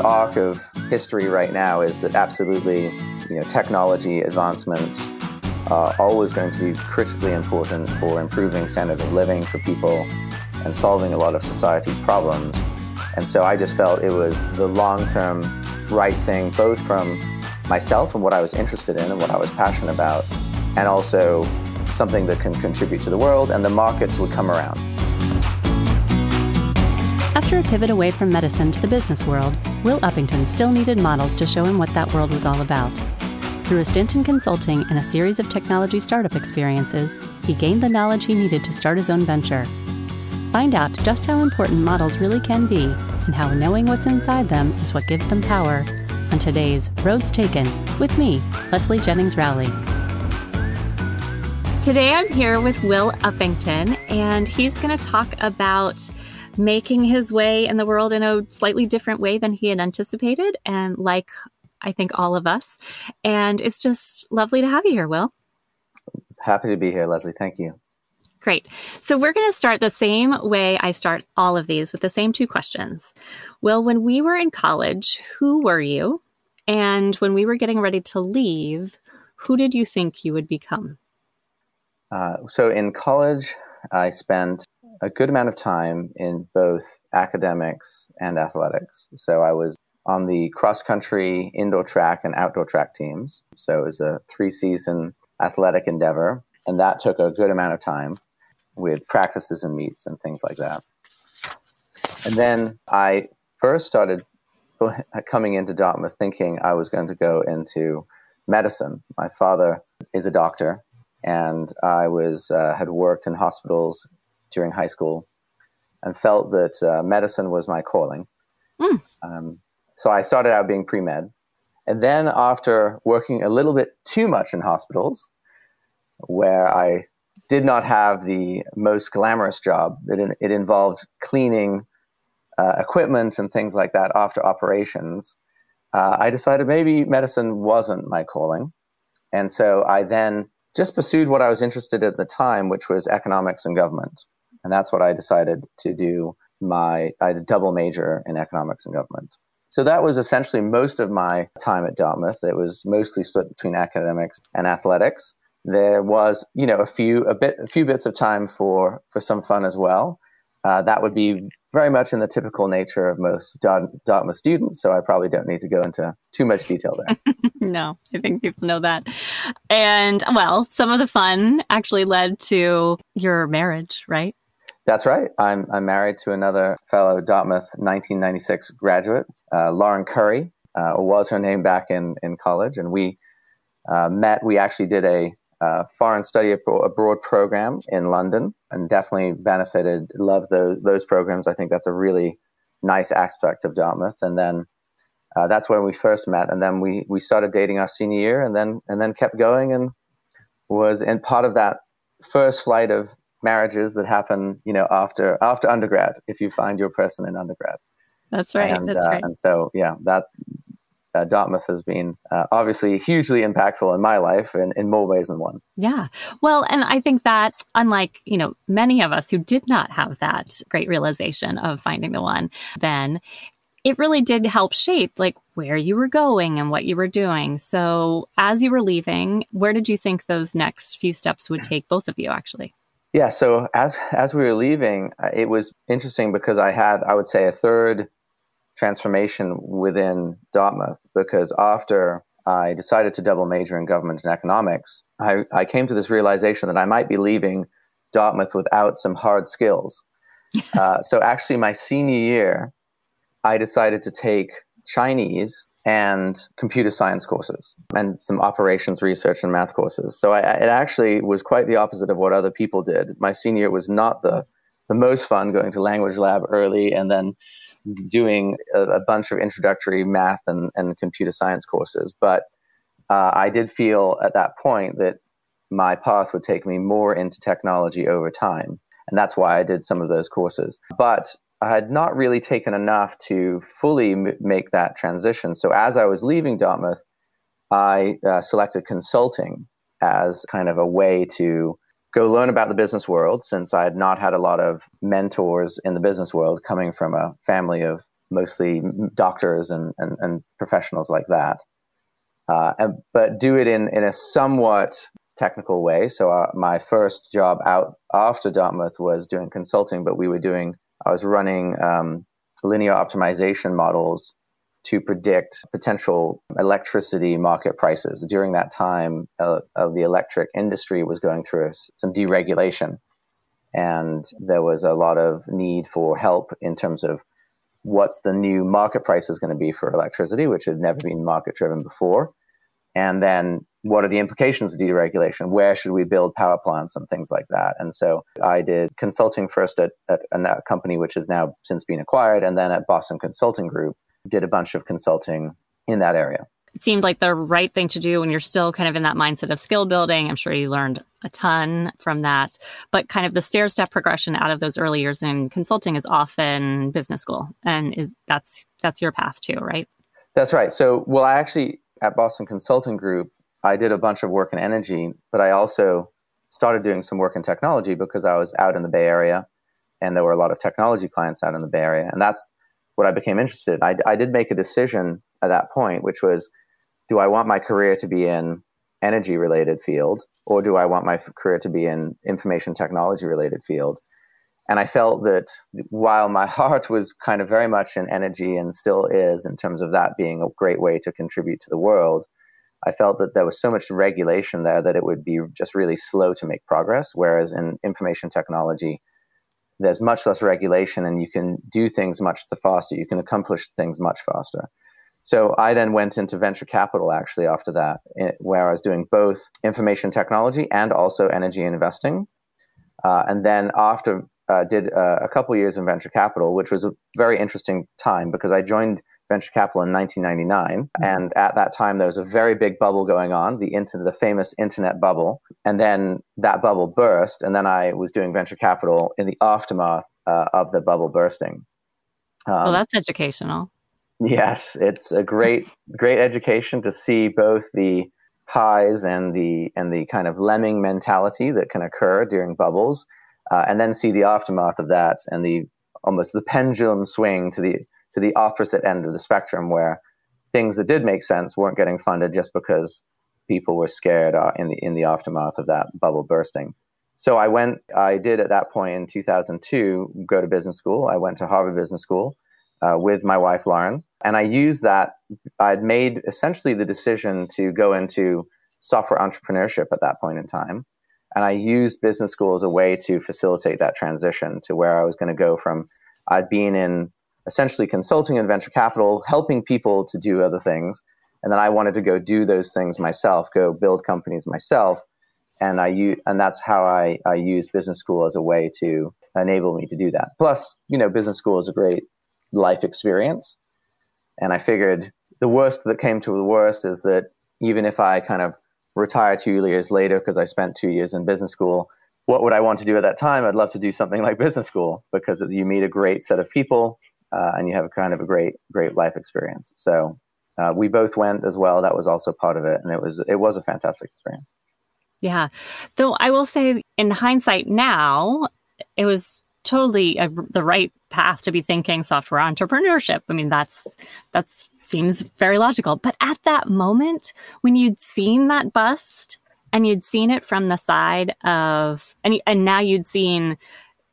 arc of history right now is that absolutely, you know, technology advancements are always going to be critically important for improving standard of living for people and solving a lot of society's problems. And so I just felt it was the long-term right thing, both from myself and what I was interested in and what I was passionate about, and also something that can contribute to the world, and the markets would come around. After a pivot away from medicine to the business world, Will Uppington still needed models to show him what that world was all about. Through a stint in consulting and a series of technology startup experiences, he gained the knowledge he needed to start his own venture. Find out just how important models really can be and how knowing what's inside them is what gives them power on today's Roads Taken with me, Leslie Jennings Rowley. Today I'm here with Will Uppington, and he's going to talk about making his way in the world in a slightly different way than he had anticipated, and like I think all of us. And it's just lovely to have you here, Will. Happy to be here, Leslie. Thank you. Great. So we're going to start the same way I start all of these with the same two questions. Well, when we were in college, who were you? And when we were getting ready to leave, who did you think you would become? Uh, so in college, I spent a good amount of time in both academics and athletics. So I was on the cross country, indoor track, and outdoor track teams. So it was a three season athletic endeavor, and that took a good amount of time with practices and meets and things like that. And then I first started coming into Dartmouth thinking I was going to go into medicine. My father is a doctor, and I was uh, had worked in hospitals during high school, and felt that uh, medicine was my calling. Mm. Um, so I started out being pre med, and then after working a little bit too much in hospitals, where I did not have the most glamorous job. It, it involved cleaning uh, equipment and things like that after operations. Uh, I decided maybe medicine wasn't my calling. And so I then just pursued what I was interested in at the time, which was economics and government. And that's what I decided to do my, I a double major in economics and government. So that was essentially most of my time at Dartmouth. It was mostly split between academics and athletics there was you know a few a bit a few bits of time for for some fun as well. Uh, that would be very much in the typical nature of most Dartmouth students, so I probably don't need to go into too much detail there. no, I think people know that. And well, some of the fun actually led to your marriage, right? That's right. I'm I'm married to another fellow Dartmouth 1996 graduate, uh, Lauren Curry, uh, was her name back in in college, and we uh, met. We actually did a uh, foreign study abroad program in London and definitely benefited, loved those, those programs. I think that's a really nice aspect of Dartmouth. And then uh, that's when we first met. And then we, we started dating our senior year and then, and then kept going and was in part of that first flight of marriages that happen, you know, after, after undergrad, if you find your person in undergrad. That's right. And, that's uh, right. And so, yeah, that uh, Dartmouth has been uh, obviously hugely impactful in my life in, in more ways than one. Yeah. Well, and I think that unlike, you know, many of us who did not have that great realization of finding the one, then it really did help shape like where you were going and what you were doing. So as you were leaving, where did you think those next few steps would take both of you actually? Yeah, so as as we were leaving, uh, it was interesting because I had I would say a third transformation within Dartmouth because after I decided to double major in government and economics, I, I came to this realization that I might be leaving Dartmouth without some hard skills. uh, so actually, my senior year, I decided to take Chinese and computer science courses and some operations research and math courses. So I, it actually was quite the opposite of what other people did. My senior year was not the the most fun going to language lab early and then doing a, a bunch of introductory math and, and computer science courses. But uh, I did feel at that point that my path would take me more into technology over time. And that's why I did some of those courses. But had not really taken enough to fully m- make that transition. So as I was leaving Dartmouth, I uh, selected consulting as kind of a way to go learn about the business world since I had not had a lot of mentors in the business world coming from a family of mostly doctors and, and, and professionals like that. Uh, and, but do it in, in a somewhat technical way. So uh, my first job out after Dartmouth was doing consulting, but we were doing, I was running um, linear optimization models to predict potential electricity market prices. During that time, uh, of the electric industry was going through some deregulation, and there was a lot of need for help in terms of what's the new market price is going to be for electricity, which had never been market driven before, and then what are the implications of deregulation? Where should we build power plants and things like that? And so I did consulting first at, at a company which has now since been acquired, and then at Boston Consulting Group, did a bunch of consulting in that area. It seemed like the right thing to do when you're still kind of in that mindset of skill building. I'm sure you learned a ton from that, but kind of the stair step progression out of those early years in consulting is often business school, and is that's that's your path too, right? That's right. So, well, I actually at Boston Consulting Group, I did a bunch of work in energy, but I also started doing some work in technology because I was out in the Bay Area, and there were a lot of technology clients out in the Bay Area, and that's what I became interested. I, I did make a decision at that point, which was, do I want my career to be in energy related field, or do I want my career to be in information technology related field? And I felt that while my heart was kind of very much in energy and still is in terms of that being a great way to contribute to the world, I felt that there was so much regulation there that it would be just really slow to make progress. Whereas in information technology, there's much less regulation and you can do things much the faster. You can accomplish things much faster. So I then went into venture capital actually after that, eh, where I was doing both information technology and also energy investing. Uh, and then after uh, did uh, a couple years in venture capital, which was a very interesting time because I joined venture capital in 1999. Mm-hmm. And at that time, there was a very big bubble going on, the internet, the famous internet bubble. And then that bubble burst. And then I was doing venture capital in the aftermath uh, of the bubble bursting. Um, well, that's educational. Yes, it's a great, great education to see both the highs and the and the kind of lemming mentality that can occur during bubbles, uh, and then see the aftermath of that and the almost the pendulum swing to the to the opposite end of the spectrum where things that did make sense weren't getting funded just because people were scared uh, in the in the aftermath of that bubble bursting. So I went. I did at that point in 2002 go to business school. I went to Harvard Business School uh, with my wife Lauren, and I used that. I'd made essentially the decision to go into software entrepreneurship at that point in time, and I used business school as a way to facilitate that transition to where I was going to go from. I'd been in essentially consulting and venture capital, helping people to do other things. And then I wanted to go do those things myself, go build companies myself. And I use, and that's how I, I use business school as a way to enable me to do that. Plus, you know, business school is a great life experience. And I figured the worst that came to the worst is that even if I kind of retire two years later because I spent two years in business school, what would I want to do at that time? I'd love to do something like business school because you meet a great set of people uh, and you have kind of a great great life experience. So uh, we both went as well. That was also part of it, and it was it was a fantastic experience. Yeah, though I will say, in hindsight, now it was totally a, the right path to be thinking software entrepreneurship. I mean, that's that's seems very logical. But at that moment, when you'd seen that bust and you'd seen it from the side of, and and now you'd seen,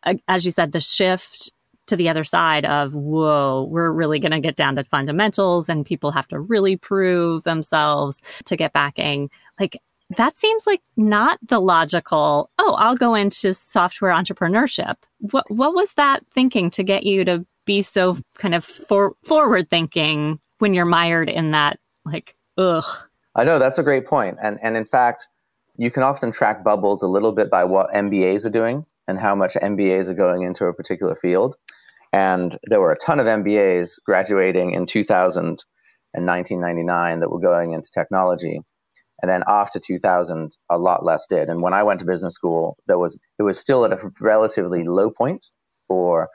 uh, as you said, the shift to the other side of, whoa, we're really going to get down to fundamentals and people have to really prove themselves to get backing. Like, that seems like not the logical, oh, I'll go into software entrepreneurship. What, what was that thinking to get you to be so kind of for, forward thinking when you're mired in that, like, ugh? I know that's a great point. And, and in fact, you can often track bubbles a little bit by what MBAs are doing and how much MBAs are going into a particular field. And there were a ton of MBAs graduating in 2000 and 1999 that were going into technology. And then after 2000, a lot less did. And when I went to business school, there was it was still at a relatively low point for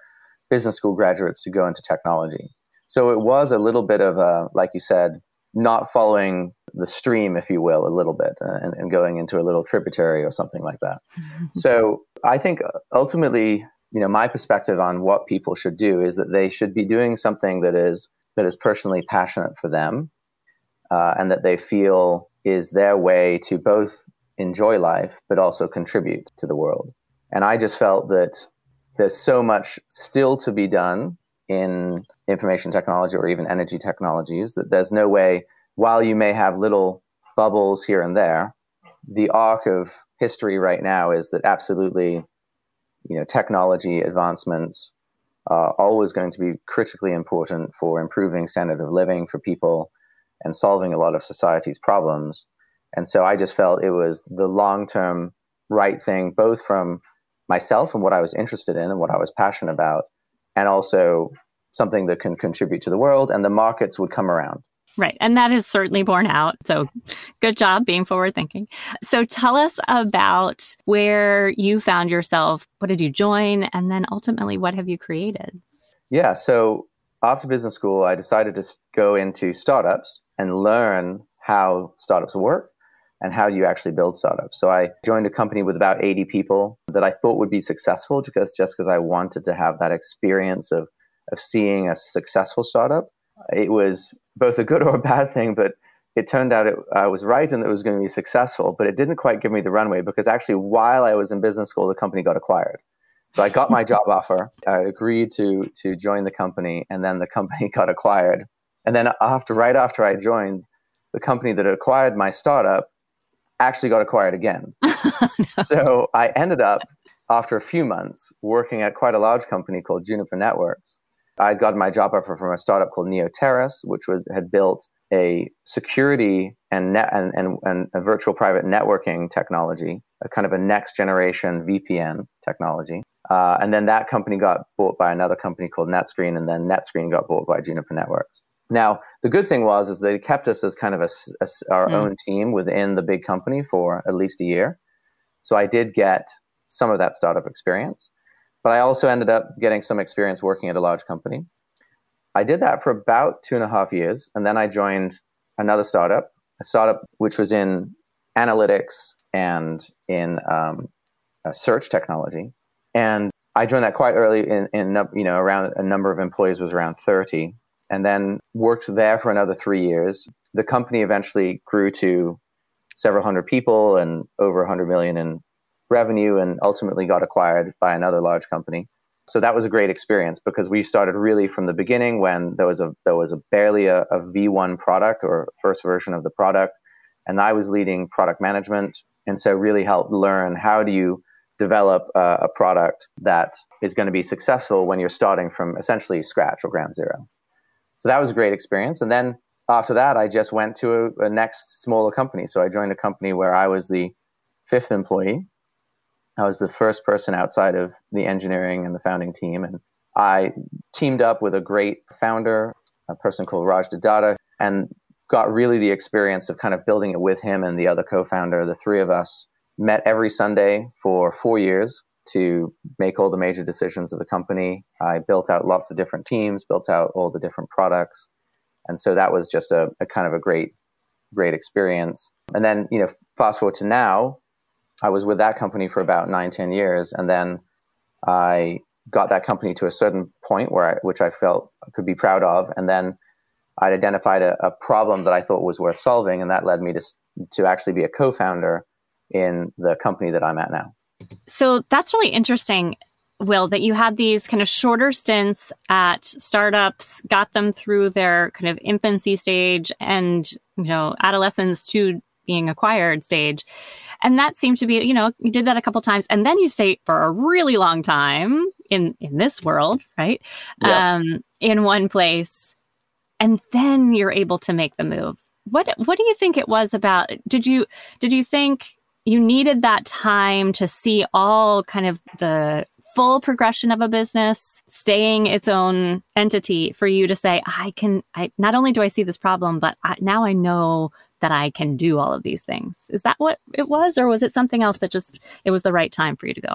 business school graduates to go into technology. So it was a little bit of a, like you said, not following the stream, if you will, a little bit, uh, and, and going into a little tributary or something like that. So I think ultimately you know, my perspective on what people should do is that they should be doing something that is that is personally passionate for them, uh, and that they feel is their way to both enjoy life but also contribute to the world. And I just felt that there's so much still to be done in information technology or even energy technologies that there's no way, while you may have little bubbles here and there, the arc of history right now is that absolutely, you know, technology advancements are always going to be critically important for improving standard of living for people and solving a lot of society's problems. And so I just felt it was the long term right thing, both from myself and what I was interested in and what I was passionate about, and also something that can contribute to the world, and the markets would come around. Right. And that is certainly borne out. So good job being forward thinking. So tell us about where you found yourself. What did you join? And then ultimately, what have you created? Yeah. So after business school, I decided to go into startups and learn how startups work and how you actually build startups. So I joined a company with about 80 people that I thought would be successful because just because I wanted to have that experience of of seeing a successful startup. It was both a good or a bad thing, but it turned out it, I was right and it was going to be successful, but it didn't quite give me the runway because actually while I was in business school, the company got acquired. So I got my job offer. I agreed to to join the company, and then the company got acquired. And then after, right after I joined, the company that acquired my startup actually got acquired again. no. So I ended up, after a few months, working at quite a large company called Juniper Networks. I got my job offer from a startup called Neoteris, which was, had built a security and, net, and, and, and a virtual private networking technology, a kind of a next generation VPN technology. Uh, and then that company got bought by another company called NetScreen, and then NetScreen got bought by Juniper Networks. Now, the good thing was is they kept us as kind of a, a our mm. own team within the big company for at least a year. So I did get some of that startup experience, but I also ended up getting some experience working at a large company. I did that for about two and a half years, and then I joined another startup, a startup which was in analytics and in um, search technology. And I joined that quite early in, in, you know, around a number of employees was around 30 and then worked there for another three years. The company eventually grew to several hundred people and over a 100 million in revenue and ultimately got acquired by another large company. So that was a great experience because we started really from the beginning when there was a there was a barely a a V1 product or first version of the product, and I was leading product management, and so really helped learn how do you develop a, a product that is going to be successful when you're starting from essentially scratch or ground zero. So that was a great experience. And then after that, I just went to a, a next smaller company. So I joined a company where I was the fifth employee. I was the first person outside of the engineering and the founding team. And I teamed up with a great founder, a person called Raj Datta, and got really the experience of kind of building it with him and the other co founder. The three of us met every Sunday for four years to make all the major decisions of the company. I built out lots of different teams, built out all the different products. And so that was just a, a kind of a great, great experience. And then, you know, fast forward to now, I was with that company for about nine, ten years. And then I got that company to a certain point where I, which I felt could be proud of. And then I'd identified a, a problem that I thought was worth solving. And that led me to, to actually be a co-founder in the company that I'm at now. So that's really interesting, Will, that you had these kind of shorter stints at startups, got them through their kind of infancy stage and, you know, adolescence to being acquired stage. And that seemed to be, you know, you did that a couple times and then you stayed for a really long time in in this world, right? Um in one place. And then you're able to make the move. What what do you think it was about did you did you think you needed that time to see all kind of the full progression of a business staying its own entity for you to say i can i not only do i see this problem but I, now i know that i can do all of these things is that what it was or was it something else that just it was the right time for you to go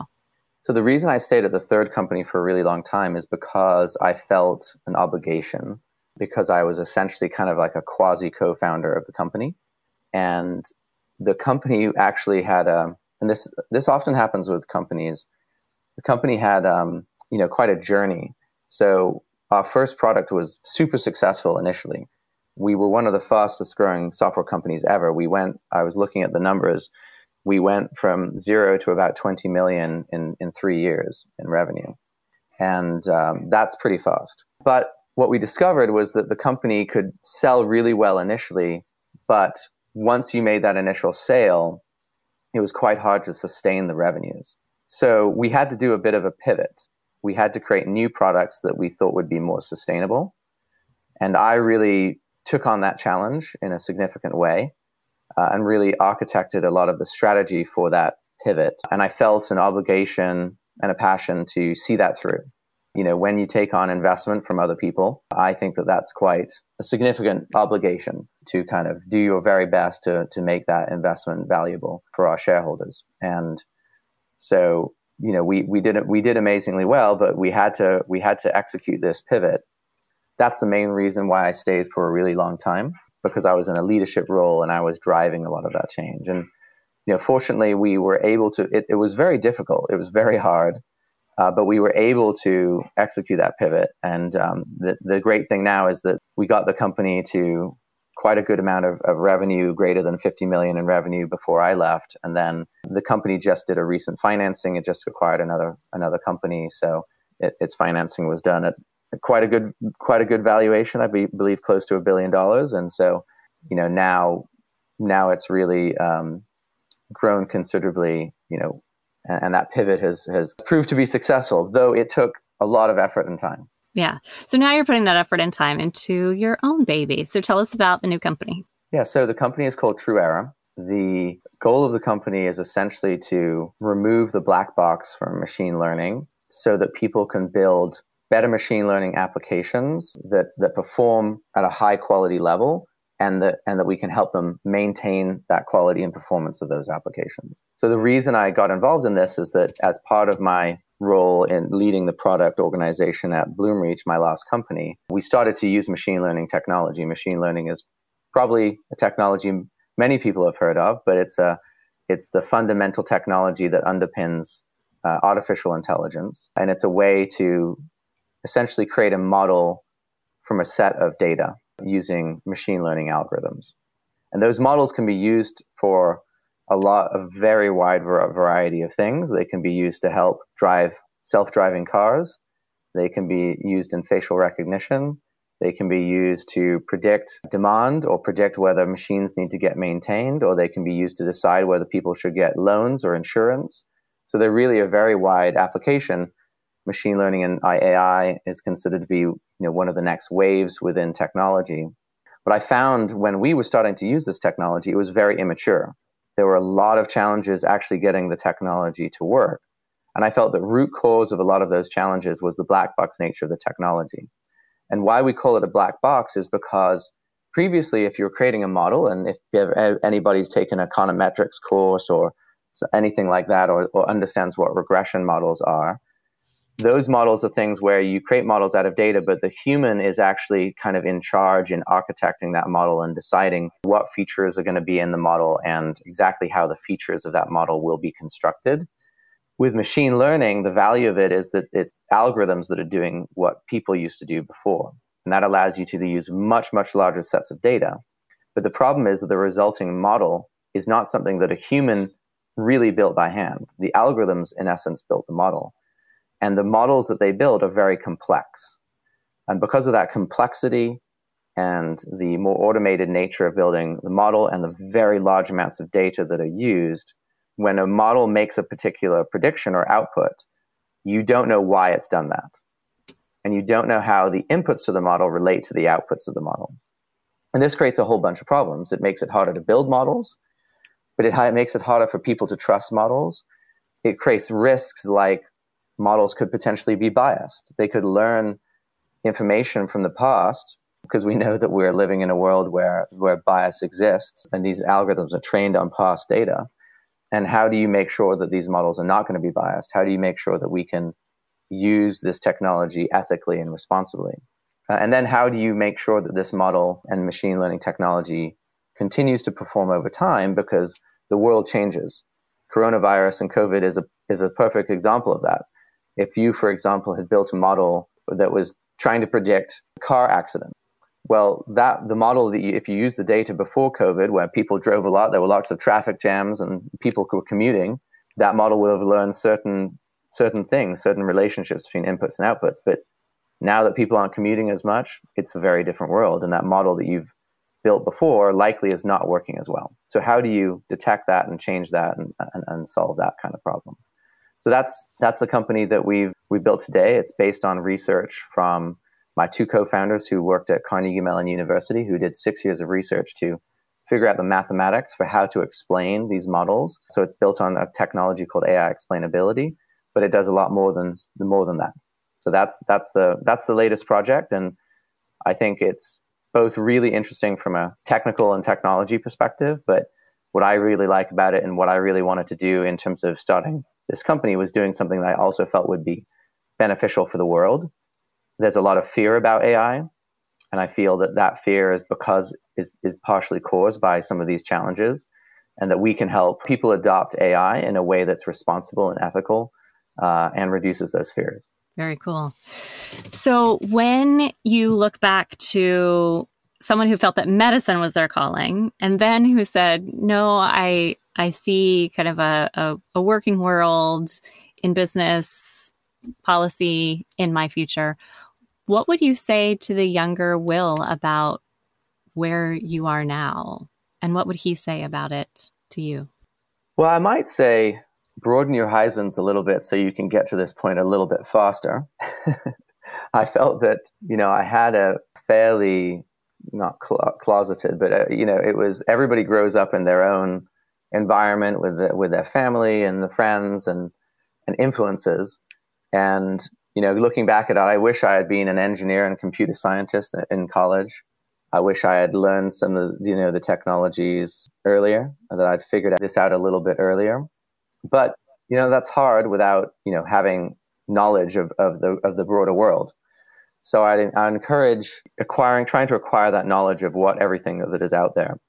so the reason i stayed at the third company for a really long time is because i felt an obligation because i was essentially kind of like a quasi co-founder of the company and the company actually had a, and this this often happens with companies. The company had um, you know quite a journey. So our first product was super successful initially. We were one of the fastest growing software companies ever. We went. I was looking at the numbers. We went from zero to about 20 million in, in three years in revenue. And um, that's pretty fast. But what we discovered was that the company could sell really well initially, but once you made that initial sale, it was quite hard to sustain the revenues. So we had to do a bit of a pivot. We had to create new products that we thought would be more sustainable. And I really took on that challenge in a significant way uh, and really architected a lot of the strategy for that pivot. And I felt an obligation and a passion to see that through. You know, when you take on investment from other people, I think that that's quite a significant obligation to kind of do your very best to, to make that investment valuable for our shareholders. And so, you know, we, we did we did amazingly well, but we had to we had to execute this pivot. That's the main reason why I stayed for a really long time because I was in a leadership role and I was driving a lot of that change. And you know, fortunately, we were able to. It, it was very difficult. It was very hard, uh, but we were able to execute that pivot. And um, the the great thing now is that we got the company to quite a good amount of, of revenue, greater than 50 million in revenue before I left. And then the company just did a recent financing. It just acquired another another company, so it, its financing was done at quite a good quite a good valuation. I be, believe close to a billion dollars. And so, you know, now now it's really um, grown considerably. You know, and, and that pivot has has proved to be successful, though it took a lot of effort and time. Yeah. So now you're putting that effort and time into your own baby. So tell us about the new company. Yeah. So the company is called True TruEra. The goal of the company is essentially to remove the black box from machine learning so that people can build better machine learning applications that, that perform at a high quality level and that and that we can help them maintain that quality and performance of those applications. So the reason I got involved in this is that as part of my role in leading the product organization at Bloomreach, my last company, we started to use machine learning technology. Machine learning is probably a technology many people have heard of, but it's a it's the fundamental technology that underpins uh, artificial intelligence, and it's a way to essentially create a model from a set of data using machine learning algorithms. And those models can be used for a lot of very wide variety of things. They can be used to help drive self-driving cars. They can be used in facial recognition. They can be used to predict demand or predict whether machines need to get maintained, or they can be used to decide whether people should get loans or insurance. So they're really a very wide application. Machine learning and AI is considered to be you know, one of the next waves within technology. But I found when we were starting to use this technology, it was very immature there were a lot of challenges actually getting the technology to work. And I felt the root cause of a lot of those challenges was the black box nature of the technology. And why we call it a black box is because previously, if you're creating a model, and if eh, anybody's taken a econometrics course or anything like that, or, or understands what regression models are, those models are things where you create models out of data, but the human is actually kind of in charge in architecting that model and deciding what features are going to be in the model and exactly how the features of that model will be constructed. With machine learning, the value of it is that it's algorithms that are doing what people used to do before. And that allows you to use much, much larger sets of data. But the problem is that the resulting model is not something that a human really built by hand. The algorithms, in essence, built the model. And the models that they build are very complex. And because of that complexity and the more automated nature of building the model and the very large amounts of data that are used, when a model makes a particular prediction or output, you don't know why it's done that. And you don't know how the inputs to the model relate to the outputs of the model. And this creates a whole bunch of problems. It makes it harder to build models, but it, it makes it harder for people to trust models. It creates risks like models could potentially be biased. They could learn information from the past because we know that we're living in a world where, where bias exists and these algorithms are trained on past data. And how do you make sure that these models are not going to be biased? How do you make sure that we can use this technology ethically and responsibly? Uh, and then how do you make sure that this model and machine learning technology continues to perform over time because the world changes? Coronavirus and COVID is a, is a perfect example of that if you, for example, had built a model that was trying to predict car accident, well, that the model that you, if you use the data before COVID, where people drove a lot, there were lots of traffic jams and people were commuting, that model would have learned certain certain things, certain relationships between inputs and outputs. But now that people aren't commuting as much, it's a very different world, and that model that you've built before likely is not working as well. So how do you detect that and change that and, and, and solve that kind of problem? So that's that's the company that we've we built today. It's based on research from my two co-founders who worked at Carnegie Mellon University, who did six years of research to figure out the mathematics for how to explain these models. So it's built on a technology called AI explainability, but it does a lot more than more than that. So that's that's the that's the latest project, and I think it's both really interesting from a technical and technology perspective. But what I really like about it, and what I really wanted to do in terms of starting this company, was doing something that I also felt would be beneficial for the world. There's a lot of fear about AI, and I feel that that fear is because is, is partially caused by some of these challenges and that we can help people adopt AI in a way that's responsible and ethical uh, and reduces those fears. Very cool. So when you look back to someone who felt that medicine was their calling and then who said, no, I, I see kind of a, a, a working world in business policy in my future. What would you say to the younger Will about where you are now? And what would he say about it to you? Well, I might say broaden your horizons a little bit so you can get to this point a little bit faster. I felt that, you know, I had a fairly, not cl- closeted, but, uh, you know, it was everybody grows up in their own environment with, the, with their family and the friends and, and influences. And you know, looking back at it, I wish I had been an engineer and computer scientist in college. I wish I had learned some of the, you know the technologies earlier, that I'd figured this out a little bit earlier. But you know that's hard without you know having knowledge of, of the of the broader world. So I, I encourage acquiring, trying to acquire that knowledge of what everything that is out there.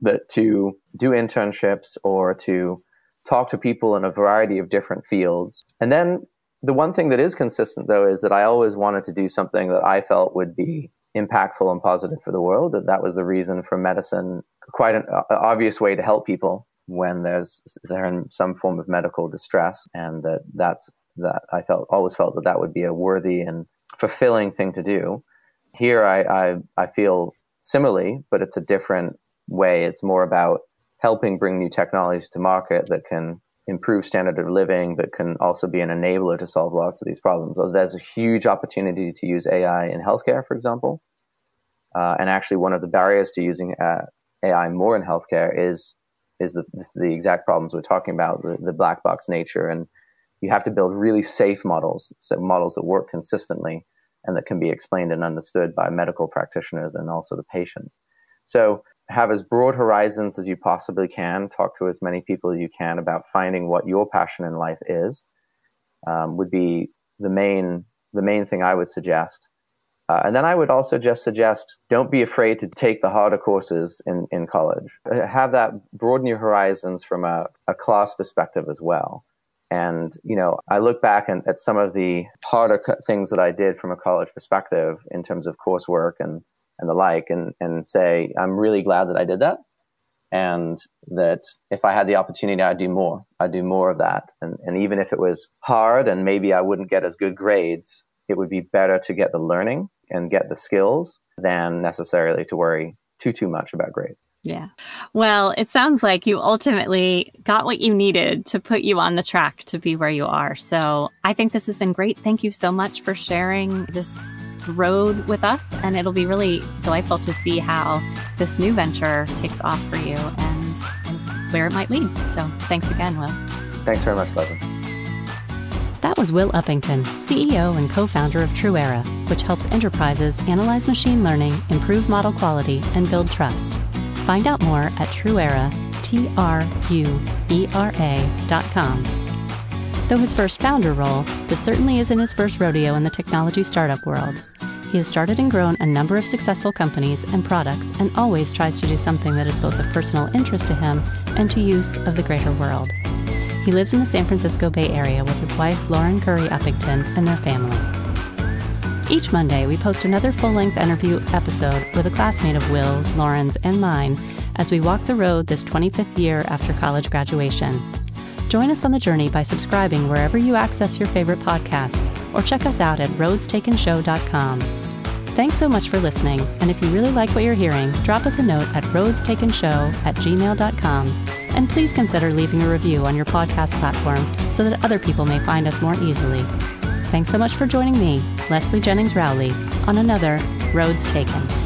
But to do internships or to talk to people in a variety of different fields, and then the one thing that is consistent, though, is that I always wanted to do something that I felt would be impactful and positive for the world. That that was the reason for medicine, quite an uh, obvious way to help people when there's they're in some form of medical distress, and that that's that I felt always felt that that would be a worthy and fulfilling thing to do. Here, I I, I feel similarly, but it's a different way. It's more about helping bring new technologies to market that can improve standard of living, but can also be an enabler to solve lots of these problems. So there's a huge opportunity to use AI in healthcare, for example. Uh, and actually, one of the barriers to using uh, AI more in healthcare is is the, the exact problems we're talking about, the, the black box nature. And you have to build really safe models, so models that work consistently and that can be explained and understood by medical practitioners and also the patients. So have as broad horizons as you possibly can. Talk to as many people as you can about finding what your passion in life is. Um, would be the main the main thing I would suggest. Uh, and then I would also just suggest don't be afraid to take the harder courses in, in college. Uh, have that broaden your horizons from a, a class perspective as well. And, you know, I look back and, at some of the harder things that I did from a college perspective in terms of coursework and and the like and, and say, I'm really glad that I did that. And that if I had the opportunity, I'd do more. I'd do more of that. And, and even if it was hard and maybe I wouldn't get as good grades, it would be better to get the learning and get the skills than necessarily to worry too, too much about grades. Yeah. Well, it sounds like you ultimately got what you needed to put you on the track to be where you are. So I think this has been great. Thank you so much for sharing this road with us. And it'll be really delightful to see how this new venture takes off for you and, and where it might lead. So thanks again, Will. Thanks very much, Leslie. That was Will Uppington, CEO and co founder of Truera, which helps enterprises analyze machine learning, improve model quality, and build trust. Find out more at Truera, T R U E R A dot com. Though his first founder role, this certainly isn't his first rodeo in the technology startup world. He has started and grown a number of successful companies and products and always tries to do something that is both of personal interest to him and to use of the greater world. He lives in the San Francisco Bay Area with his wife, Lauren Curry Uppington, and their family. Each Monday, we post another full length interview episode with a classmate of Will's, Lauren's, and mine as we walk the road this 25th year after college graduation. Join us on the journey by subscribing wherever you access your favorite podcasts or check us out at roadstakenshow.com. Thanks so much for listening, and if you really like what you're hearing, drop us a note at roadstakenshow at gmail.com, and please consider leaving a review on your podcast platform so that other people may find us more easily. Thanks so much for joining me, Leslie Jennings Rowley, on another Roads Taken.